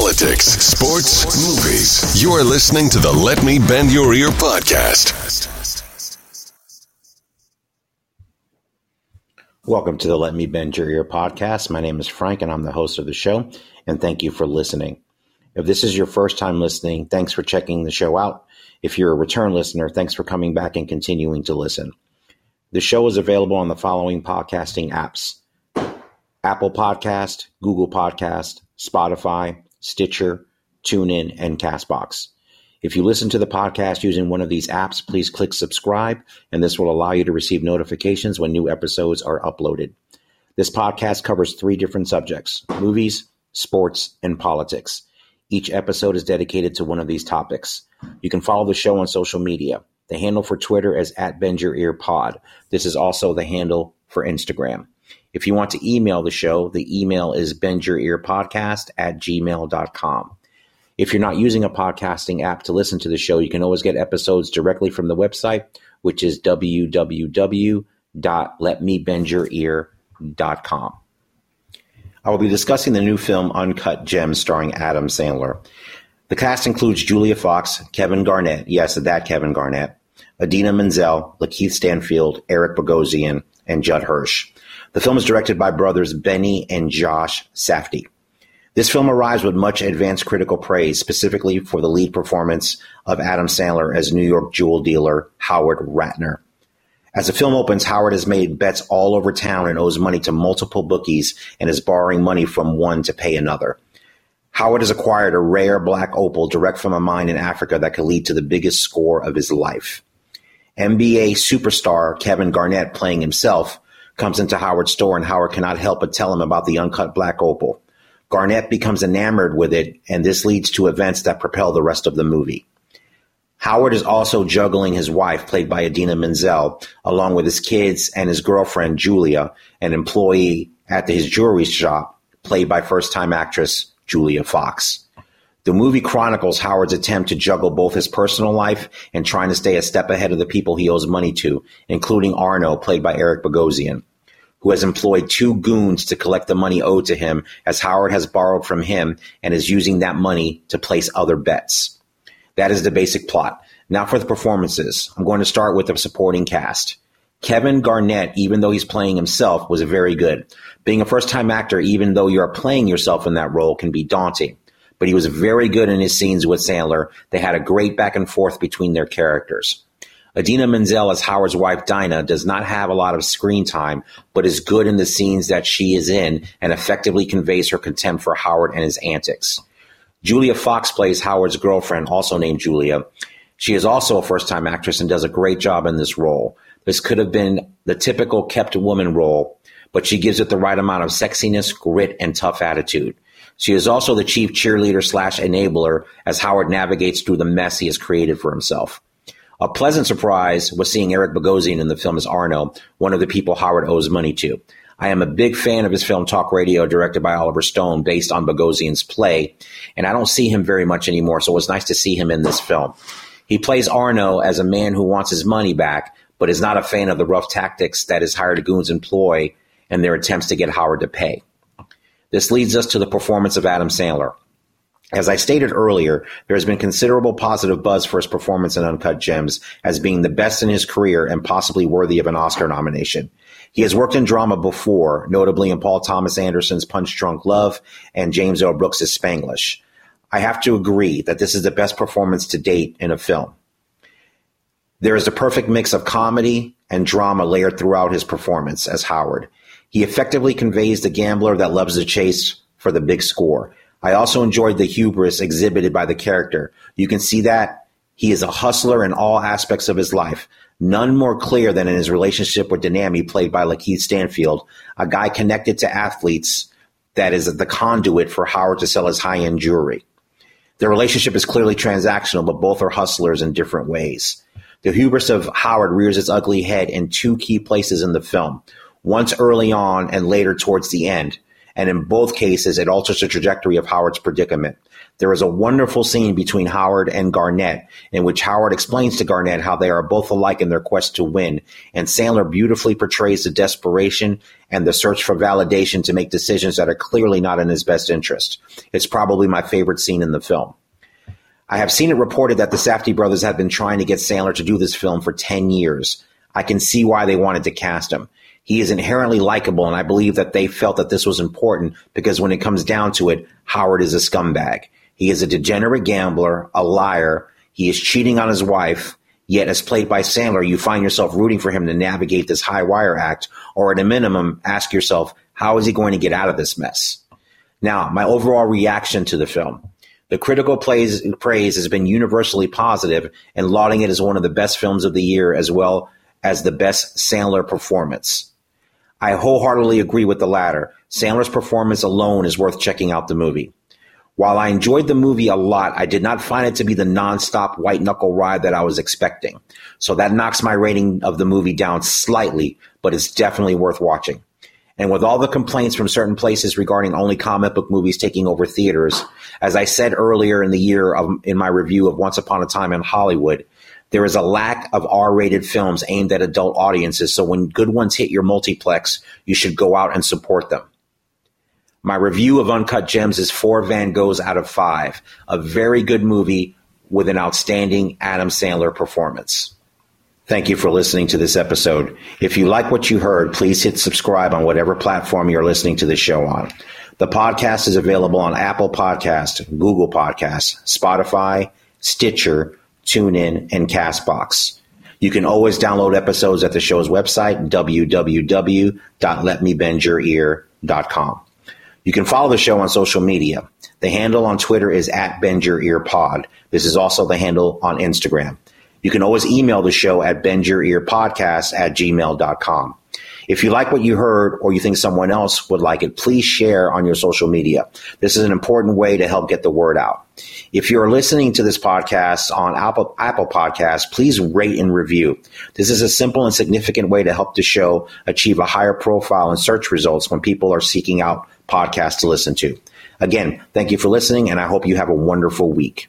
politics, sports, movies. You're listening to the Let Me Bend Your Ear podcast. Welcome to the Let Me Bend Your Ear podcast. My name is Frank and I'm the host of the show, and thank you for listening. If this is your first time listening, thanks for checking the show out. If you're a return listener, thanks for coming back and continuing to listen. The show is available on the following podcasting apps Apple Podcast, Google Podcast, Spotify, Stitcher, TuneIn, and Castbox. If you listen to the podcast using one of these apps, please click subscribe, and this will allow you to receive notifications when new episodes are uploaded. This podcast covers three different subjects movies, sports, and politics. Each episode is dedicated to one of these topics. You can follow the show on social media. The handle for Twitter is at Bend Your Ear Pod. This is also the handle for Instagram. If you want to email the show, the email is bendyourearpodcast at gmail.com. If you're not using a podcasting app to listen to the show, you can always get episodes directly from the website, which is www.letmebendyourear.com. I will be discussing the new film Uncut Gems starring Adam Sandler. The cast includes Julia Fox, Kevin Garnett, yes, that Kevin Garnett, Idina Menzel, Lakeith Stanfield, Eric Bogosian, and Judd Hirsch. The film is directed by brothers Benny and Josh Safdie. This film arrives with much advanced critical praise, specifically for the lead performance of Adam Sandler as New York jewel dealer Howard Ratner. As the film opens, Howard has made bets all over town and owes money to multiple bookies and is borrowing money from one to pay another. Howard has acquired a rare black opal direct from a mine in Africa that could lead to the biggest score of his life. NBA superstar Kevin Garnett, playing himself, comes into Howard's store and Howard cannot help but tell him about the uncut black opal. Garnett becomes enamored with it, and this leads to events that propel the rest of the movie. Howard is also juggling his wife, played by Idina Menzel, along with his kids and his girlfriend, Julia, an employee at his jewelry shop, played by first time actress Julia Fox. The movie chronicles Howard's attempt to juggle both his personal life and trying to stay a step ahead of the people he owes money to, including Arno, played by Eric Bogosian who has employed two goons to collect the money owed to him as Howard has borrowed from him and is using that money to place other bets. That is the basic plot. Now for the performances. I'm going to start with the supporting cast. Kevin Garnett, even though he's playing himself, was very good. Being a first time actor, even though you are playing yourself in that role, can be daunting. But he was very good in his scenes with Sandler. They had a great back and forth between their characters. Idina Menzel as Howard's wife Dinah does not have a lot of screen time, but is good in the scenes that she is in and effectively conveys her contempt for Howard and his antics. Julia Fox plays Howard's girlfriend, also named Julia. She is also a first time actress and does a great job in this role. This could have been the typical kept woman role, but she gives it the right amount of sexiness, grit, and tough attitude. She is also the chief cheerleader slash enabler as Howard navigates through the mess he has created for himself. A pleasant surprise was seeing Eric Bogosian in the film as Arno, one of the people Howard owes money to. I am a big fan of his film Talk Radio, directed by Oliver Stone, based on Bogosian's play, and I don't see him very much anymore, so it was nice to see him in this film. He plays Arno as a man who wants his money back, but is not a fan of the rough tactics that his hired goons employ and their attempts to get Howard to pay. This leads us to the performance of Adam Sandler. As I stated earlier, there has been considerable positive buzz for his performance in Uncut Gems as being the best in his career and possibly worthy of an Oscar nomination. He has worked in drama before, notably in Paul Thomas Anderson's Punch Drunk Love and James L. Brooks' Spanglish. I have to agree that this is the best performance to date in a film. There is a perfect mix of comedy and drama layered throughout his performance as Howard. He effectively conveys the gambler that loves the chase for the big score I also enjoyed the hubris exhibited by the character. You can see that he is a hustler in all aspects of his life. None more clear than in his relationship with Demany, played by Lakeith Stanfield, a guy connected to athletes that is the conduit for Howard to sell his high end jewelry. Their relationship is clearly transactional, but both are hustlers in different ways. The hubris of Howard rears its ugly head in two key places in the film, once early on and later towards the end. And in both cases, it alters the trajectory of Howard's predicament. There is a wonderful scene between Howard and Garnett in which Howard explains to Garnett how they are both alike in their quest to win, and Sandler beautifully portrays the desperation and the search for validation to make decisions that are clearly not in his best interest. It's probably my favorite scene in the film. I have seen it reported that the Safdie brothers have been trying to get Sandler to do this film for 10 years. I can see why they wanted to cast him. He is inherently likable, and I believe that they felt that this was important because when it comes down to it, Howard is a scumbag. He is a degenerate gambler, a liar. He is cheating on his wife. Yet, as played by Sandler, you find yourself rooting for him to navigate this high wire act, or at a minimum, ask yourself, how is he going to get out of this mess? Now, my overall reaction to the film. The critical praise, praise has been universally positive and lauding it as one of the best films of the year as well as the best Sandler performance. I wholeheartedly agree with the latter. Sandler's performance alone is worth checking out the movie. While I enjoyed the movie a lot, I did not find it to be the nonstop white knuckle ride that I was expecting. So that knocks my rating of the movie down slightly, but it's definitely worth watching. And with all the complaints from certain places regarding only comic book movies taking over theaters, as I said earlier in the year of, in my review of Once Upon a Time in Hollywood, there is a lack of R-rated films aimed at adult audiences. So when good ones hit your multiplex, you should go out and support them. My review of Uncut Gems is four Van Goghs out of five. A very good movie with an outstanding Adam Sandler performance. Thank you for listening to this episode. If you like what you heard, please hit subscribe on whatever platform you're listening to the show on. The podcast is available on Apple Podcast, Google Podcasts, Spotify, Stitcher, TuneIn, and Castbox. You can always download episodes at the show's website, www.letmebendyourear.com. You can follow the show on social media. The handle on Twitter is at BendYourEarPod. This is also the handle on Instagram. You can always email the show at bendyourearpodcast at gmail.com. If you like what you heard or you think someone else would like it, please share on your social media. This is an important way to help get the word out. If you're listening to this podcast on Apple, Apple Podcasts, please rate and review. This is a simple and significant way to help the show achieve a higher profile in search results when people are seeking out podcasts to listen to. Again, thank you for listening, and I hope you have a wonderful week.